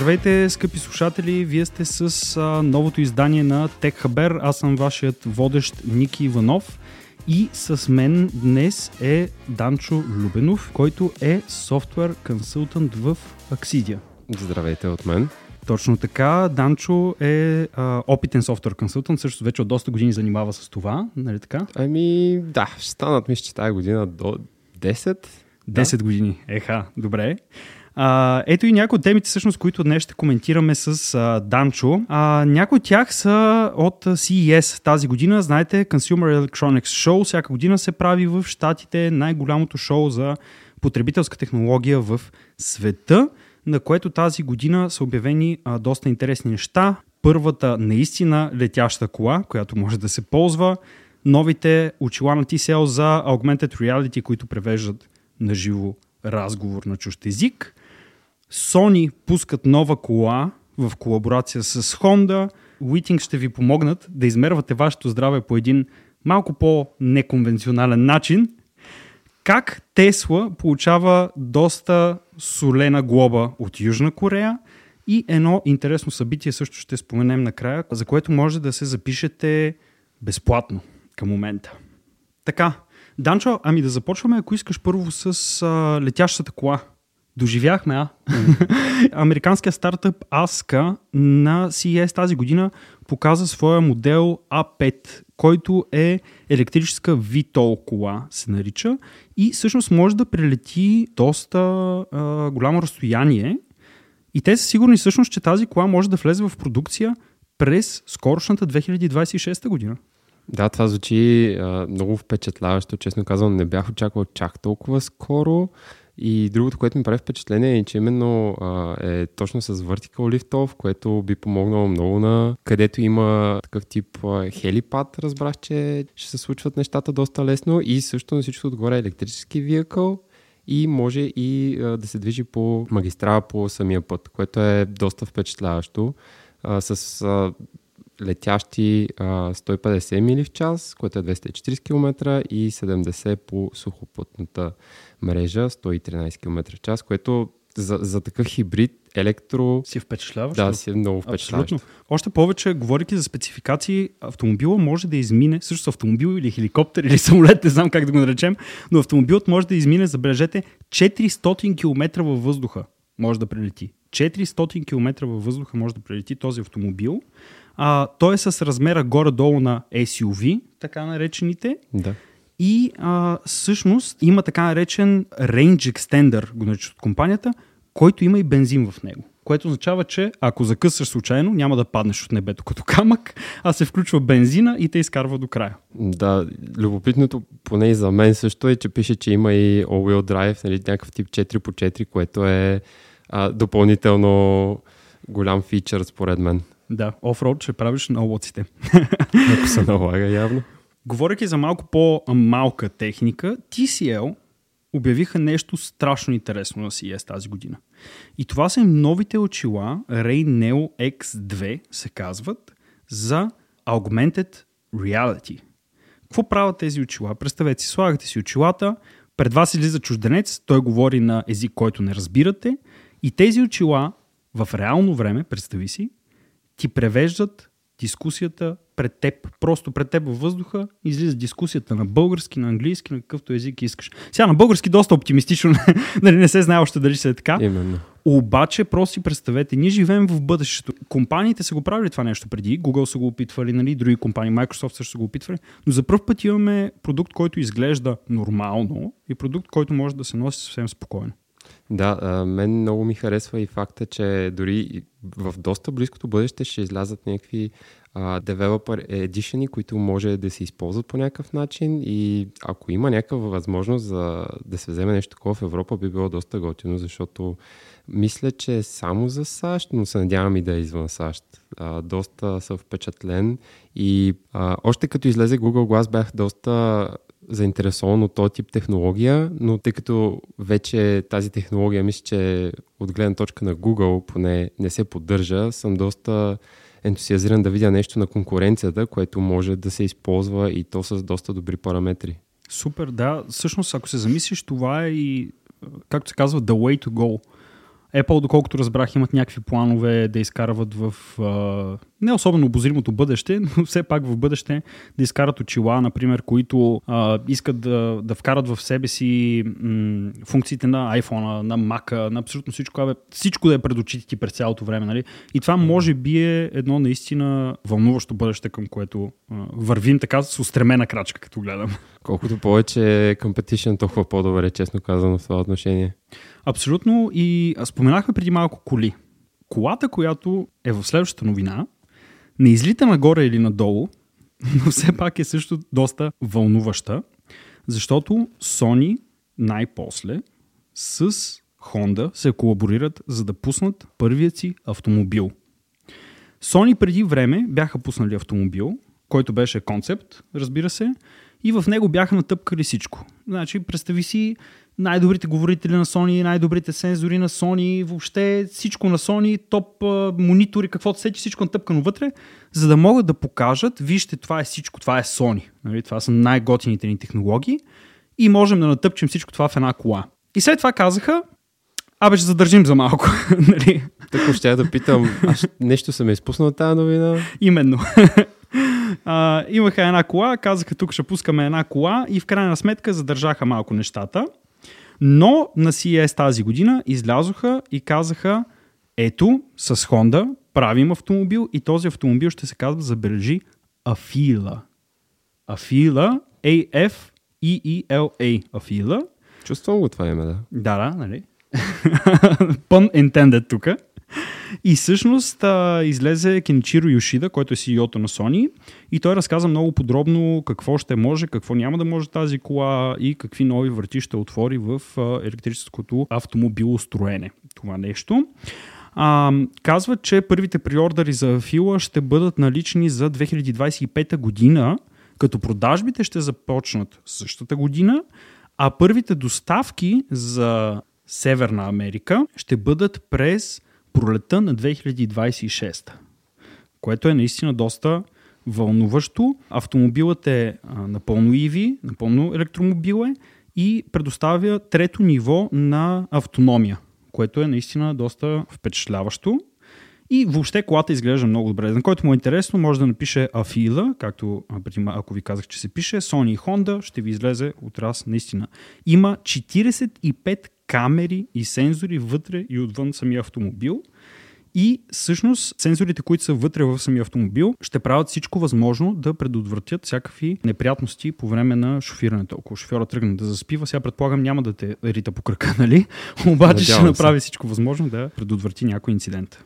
Здравейте, скъпи слушатели! Вие сте с а, новото издание на TechHaber. Аз съм вашият водещ Ники Иванов. И с мен днес е Данчо Любенов, който е софтуер консултант в Axidia. Здравейте от мен. Точно така. Данчо е а, опитен софтуер консултант, също вече от доста години занимава с това, нали така? Ами да, ще станат мисля, че тази година до 10. 10 да. години. Еха, добре. А, ето и някои от темите, всъщност, които днес ще коментираме с а, Данчо. А, някои от тях са от CES тази година. Знаете, Consumer Electronics Show всяка година се прави в Штатите най-голямото шоу за потребителска технология в света, на което тази година са обявени а, доста интересни неща. Първата наистина летяща кола, която може да се ползва, новите очила на TCL за Augmented Reality, които превеждат на живо разговор на чужд език. Sony пускат нова кола в колаборация с Honda. Уитинг ще ви помогнат да измервате вашето здраве по един малко по-неконвенционален начин. Как Тесла получава доста солена глоба от Южна Корея и едно интересно събитие също ще споменем накрая, за което може да се запишете безплатно към момента. Така, Данчо, ами да започваме, ако искаш първо с а, летящата кола. Доживяхме, а? Американският стартъп Aska на CES тази година показа своя модел A5, който е електрическа VTOL кола, се нарича, и всъщност може да прелети доста а, голямо разстояние. И те са сигурни всъщност, че тази кола може да влезе в продукция през скорошната 2026 година. Да, това звучи а, много впечатляващо. Честно казвам, не бях очаквал чак толкова скоро. И другото, което ми прави впечатление е, че именно а, е точно с Vertical Lift-Off, което би помогнало много на където има такъв тип а, хелипад, разбрах, че ще се случват нещата доста лесно и също на всичко отгоре електрически виекъл и може и а, да се движи по магистрала по самия път, което е доста впечатляващо. А, с а, летящи а, 150 мили в час, което е 240 км и 70 по сухопътната мрежа, 113 км в час, което за, за такъв хибрид електро... Си впечатляващ. Да, си е много впечатляващ. Абсолютно. Още повече, говорики за спецификации, автомобила може да измине, също с автомобил или хеликоптер или самолет, не знам как да го наречем, но автомобилът може да измине, забележете, 400 км във въздуха може да прелети. 400 км във въздуха може да прелети този автомобил. А, той е с размера горе-долу на SUV, така наречените. Да. И а, всъщност има така наречен Range Extender, го наричат от компанията, който има и бензин в него. Което означава, че ако закъсаш случайно, няма да паднеш от небето като камък, а се включва бензина и те изкарва до края. Да, любопитното, поне и за мен също е, че пише, че има и all-wheel drive, нали, някакъв тип 4x4, което е а, допълнително голям фичър според мен. Да, офроуд ще правиш на облаците. Ако се налага явно. Говоряки за малко по-малка техника, TCL обявиха нещо страшно интересно на CES тази година. И това са новите очила Ray Neo X2 се казват за Augmented Reality. Какво правят тези очила? Представете си, слагате си очилата, пред вас излиза чужденец, той говори на език, който не разбирате и тези очила в реално време, представи си, ти превеждат дискусията пред теб. Просто пред теб във въздуха излиза дискусията на български, на английски, на какъвто език искаш. Сега на български доста оптимистично, нали не се знае още дали ще е така. Именно. Обаче, просто си представете, ние живеем в бъдещето. Компаниите са го правили това нещо преди, Google са го опитвали, нали, други компании, Microsoft също са го опитвали, но за първ път имаме продукт, който изглежда нормално и продукт, който може да се носи съвсем спокойно. Да, мен много ми харесва и факта, че дори в доста близкото бъдеще ще излязат някакви а, developer edition, които може да се използват по някакъв начин и ако има някаква възможност за да се вземе нещо такова в Европа, би било доста готино, защото мисля, че е само за САЩ, но се надявам и да е извън САЩ. Доста съм впечатлен и още като излезе Google Glass бях доста заинтересован от този тип технология, но тъй като вече тази технология, мисля, че от гледна точка на Google поне не се поддържа, съм доста ентусиазиран да видя нещо на конкуренцията, което може да се използва и то с доста добри параметри. Супер, да. Всъщност, ако се замислиш, това е и, както се казва, the way to go. Apple, доколкото разбрах, имат някакви планове да изкарват в а, не особено обозримото бъдеще, но все пак в бъдеще да изкарат очила, например, които а, искат да, да вкарат в себе си м- функциите на iPhone, на Mac, на абсолютно всичко, абе, всичко да е пред очите ти през цялото време. Нали? И това може би е едно наистина вълнуващо бъдеще, към което а, вървим така с устремена крачка, като гледам. Колкото повече competition, толкова по-добре, честно казано, в това отношение. Абсолютно. И споменахме преди малко коли. Колата, която е в следващата новина, не излита нагоре или надолу, но все пак е също доста вълнуваща, защото Sony най-после с Honda се колаборират за да пуснат първият си автомобил. Sony преди време бяха пуснали автомобил, който беше концепт, разбира се, и в него бяха натъпкали всичко. Значи, представи си най-добрите говорители на Sony, най-добрите сензори на Sony, въобще всичко на Sony, топ монитори, каквото сети, всичко натъпкано вътре, за да могат да покажат, вижте, това е всичко, това е Sony. Нали? Това са най-готините ни технологии и можем да натъпчем всичко това в една кола. И след това казаха, абе ще задържим за малко. нали? Така ще да питам, аз нещо съм изпуснал тази новина. Именно. а, имаха една кола, казаха тук ще пускаме една кола и в крайна сметка задържаха малко нещата. Но на CES тази година излязоха и казаха, ето, с Honda правим автомобил и този автомобил ще се казва, забележи, Афила. Афила, A-F-E-E-L-A. Афила. Чувствам го това име, да. Да, да, нали? Pun intended тук. И всъщност а, излезе Кеничиро Йошида, който е CEO-то на Sony и той разказа много подробно какво ще може, какво няма да може тази кола и какви нови врати ще отвори в а, електрическото автомобилостроене. Това нещо. А, казва, че първите приордери за фила ще бъдат налични за 2025 година, като продажбите ще започнат същата година, а първите доставки за Северна Америка ще бъдат през пролета на 2026, което е наистина доста вълнуващо. Автомобилът е напълно EV, напълно електромобил е и предоставя трето ниво на автономия, което е наистина доста впечатляващо. И въобще колата изглежда много добре. На който му е интересно, може да напише Афила, както ако ви казах, че се пише, Sony и Honda, ще ви излезе от раз наистина. Има 45 камери и сензори вътре и отвън самия автомобил. И всъщност сензорите, които са вътре в самия автомобил, ще правят всичко възможно да предотвратят всякакви неприятности по време на шофирането. Ако шофьора тръгне да заспива, сега предполагам няма да те рита по кръка, нали? Обаче ще направи всичко възможно да предотврати някой инцидент.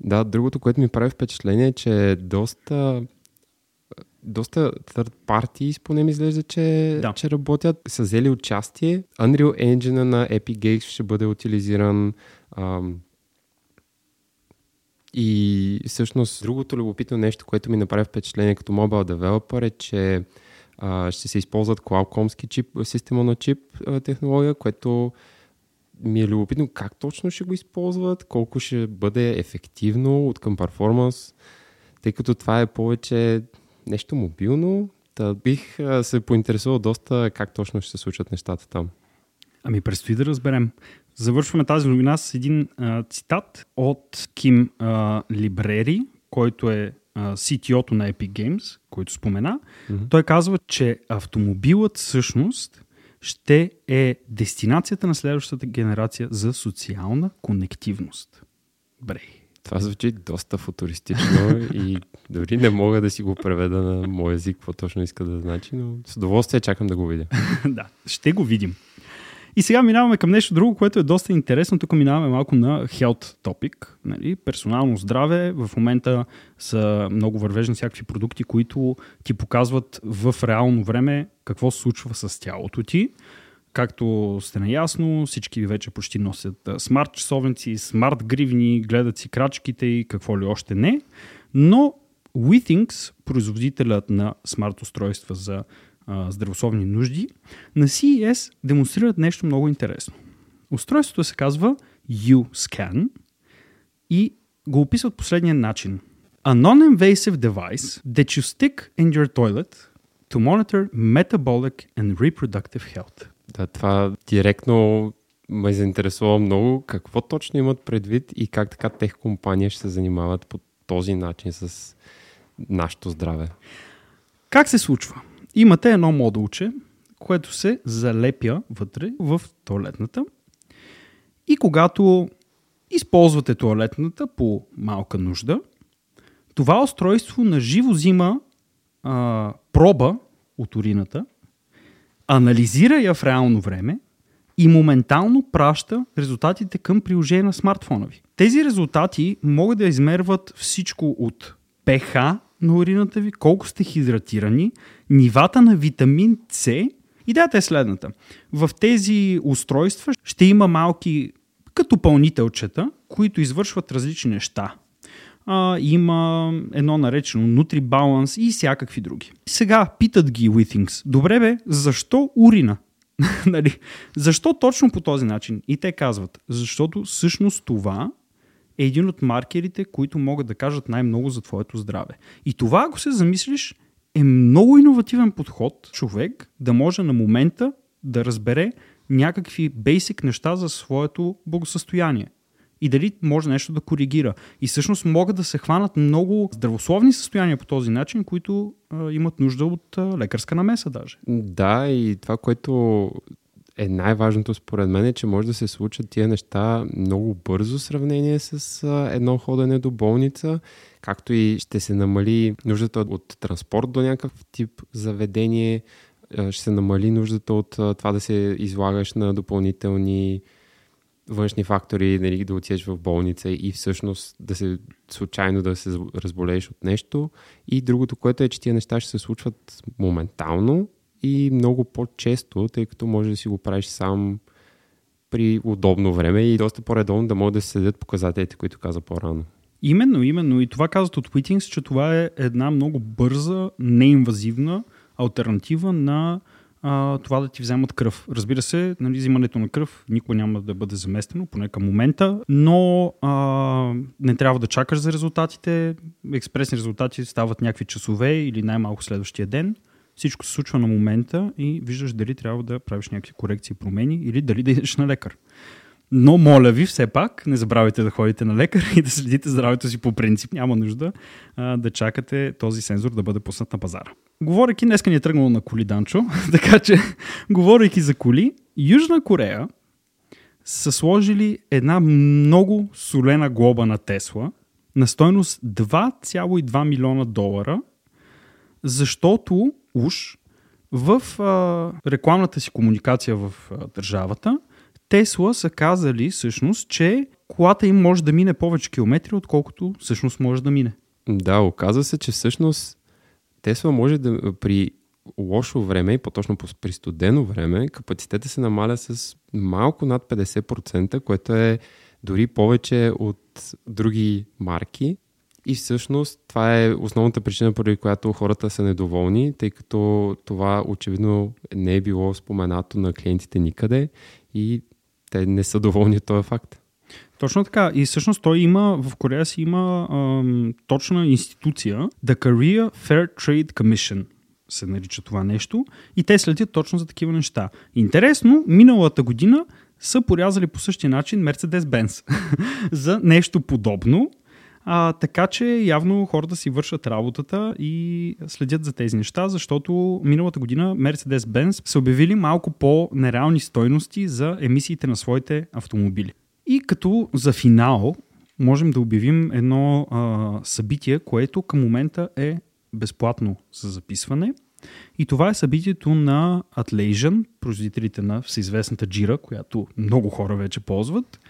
Да, другото, което ми прави впечатление е, че доста доста third parties, поне ми изглежда, че, да. че работят, са взели участие. Unreal Engine на Epic Games ще бъде утилизиран. Ам, и всъщност другото любопитно нещо, което ми направи впечатление като mobile developer е, че а, ще се използват Qualcomm'ски чип, система на чип а, технология, което ми е любопитно как точно ще го използват, колко ще бъде ефективно от към перформанс, тъй като това е повече нещо мобилно. Да бих се поинтересувал доста как точно ще се случат нещата там. Ами предстои да разберем. Завършваме тази новина с един а, цитат от Ким а, Либрери, който е CTO-то на Epic Games, който спомена. Mm-hmm. Той казва, че автомобилът всъщност ще е дестинацията на следващата генерация за социална конективност. Брей. Това звучи доста футуристично и дори не мога да си го преведа на мой език, какво точно иска да значи, но с удоволствие чакам да го видя. да, ще го видим. И сега минаваме към нещо друго, което е доста интересно. Тук минаваме малко на health topic. Нали? Персонално здраве. В момента са много вървежни всякакви продукти, които ти показват в реално време какво се случва с тялото ти. Както сте наясно, всички вече почти носят смарт часовници, смарт гривни, гледат си крачките и какво ли още не. Но WeThings, производителят на смарт устройства за а, здравословни нужди, на CES демонстрират нещо много интересно. Устройството се казва U-Scan и го описват последния начин. A non-invasive device that you stick in your toilet to monitor metabolic and reproductive health. Да, това директно ме заинтересува много какво точно имат предвид и как така тех компания ще се занимават по този начин с нашето здраве. Как се случва? Имате едно модулче, което се залепя вътре в туалетната и когато използвате туалетната по малка нужда, това устройство на живо взима а, проба от урината, анализира я в реално време и моментално праща резултатите към приложение на смартфона ви. Тези резултати могат да измерват всичко от pH на урината ви, колко сте хидратирани, нивата на витамин С. Идеята е следната. В тези устройства ще има малки като пълнителчета, които извършват различни неща. А, има едно наречено NutriBalance и всякакви други. Сега питат ги Withings. Добре бе, защо урина? нали? Защо точно по този начин? И те казват, защото всъщност това е един от маркерите, които могат да кажат най-много за твоето здраве. И това, ако се замислиш, е много иновативен подход човек да може на момента да разбере някакви бейсик неща за своето благосъстояние и дали може нещо да коригира. И всъщност могат да се хванат много здравословни състояния по този начин, които а, имат нужда от а, лекарска намеса даже. Да, и това, което е най-важното според мен е, че може да се случат тия неща много бързо в сравнение с а, едно ходене до болница, както и ще се намали нуждата от транспорт до някакъв тип заведение, ще се намали нуждата от това да се излагаш на допълнителни външни фактори, нали, да отидеш в болница и всъщност да се случайно да се разболееш от нещо. И другото, което е, че тия неща ще се случват моментално и много по-често, тъй като може да си го правиш сам при удобно време и доста по-редовно да могат да се следят показателите, които каза по-рано. Именно, именно. И това казват от Witings, че това е една много бърза, неинвазивна альтернатива на а, това да ти вземат кръв. Разбира се, нали, взимането на кръв никога няма да бъде заместено, поне към момента, но а, не трябва да чакаш за резултатите. Експресни резултати стават някакви часове или най-малко следващия ден. Всичко се случва на момента и виждаш дали трябва да правиш някакви корекции, промени или дали да идеш на лекар. Но моля ви, все пак, не забравяйте да ходите на лекар и да следите здравето си по принцип. Няма нужда а, да чакате този сензор да бъде пуснат на пазара. Говорейки, днеска ни е тръгнало на коли, Данчо, така че, говорейки за коли, Южна Корея са сложили една много солена глоба на Тесла на стойност 2,2 милиона долара, защото уж в а, рекламната си комуникация в а, държавата Тесла са казали всъщност, че колата им може да мине повече километри, отколкото всъщност може да мине. Да, оказва се, че всъщност Тесла може да при лошо време и по-точно при студено време капацитета се намаля с малко над 50%, което е дори повече от други марки. И всъщност това е основната причина, поради която хората са недоволни, тъй като това очевидно не е било споменато на клиентите никъде и те не са доволни от този факт. Точно така. И всъщност той има, в Корея си има ам, точна институция, The Korea Fair Trade Commission се нарича това нещо, и те следят точно за такива неща. Интересно, миналата година са порязали по същия начин Mercedes-Benz за нещо подобно, а, така че явно хората си вършат работата и следят за тези неща, защото миналата година Mercedes-Benz са обявили малко по-нереални стойности за емисиите на своите автомобили. И като за финал можем да обявим едно а, събитие, което към момента е безплатно за записване. И това е събитието на Atlassian, производителите на всеизвестната джира, която много хора вече ползват.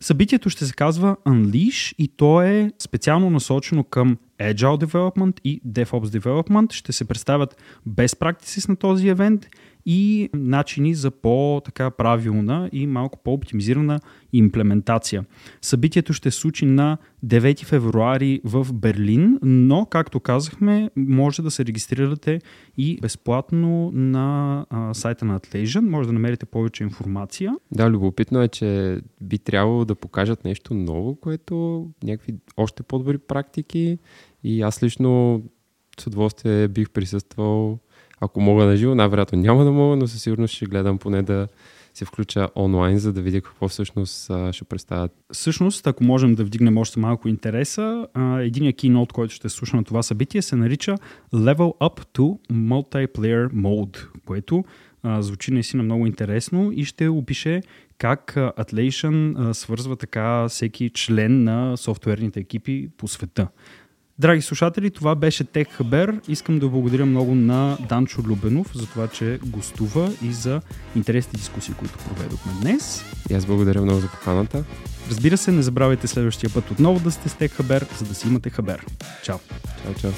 Събитието ще се казва Unleash и то е специално насочено към Agile Development и DevOps Development. Ще се представят best practices на този евент и начини за по-така правилна и малко по-оптимизирана имплементация. Събитието ще случи на 9 февруари в Берлин, но, както казахме, може да се регистрирате и безплатно на а, сайта на Atlassian. Може да намерите повече информация. Да, любопитно е, че би трябвало да покажат нещо ново, което някакви още по-добри практики и аз лично с удоволствие бих присъствал ако мога на живо, най-вероятно няма да мога, но със сигурност ще гледам поне да се включа онлайн, за да видя какво всъщност ще представят. Всъщност, ако можем да вдигнем още малко интереса, единият keynote, който ще слуша на това събитие, се нарича Level Up to Multiplayer Mode, което звучи наистина много интересно и ще опише как Atlassian свързва така всеки член на софтуерните екипи по света. Драги слушатели, това беше Tech Хабер. Искам да благодаря много на Данчо Любенов за това, че гостува и за интересните дискусии, които проведохме днес. И аз благодаря много за поканата. Разбира се, не забравяйте следващия път отново да сте с Tech Хабер, за да си имате хабер. Чао! Чао, чао!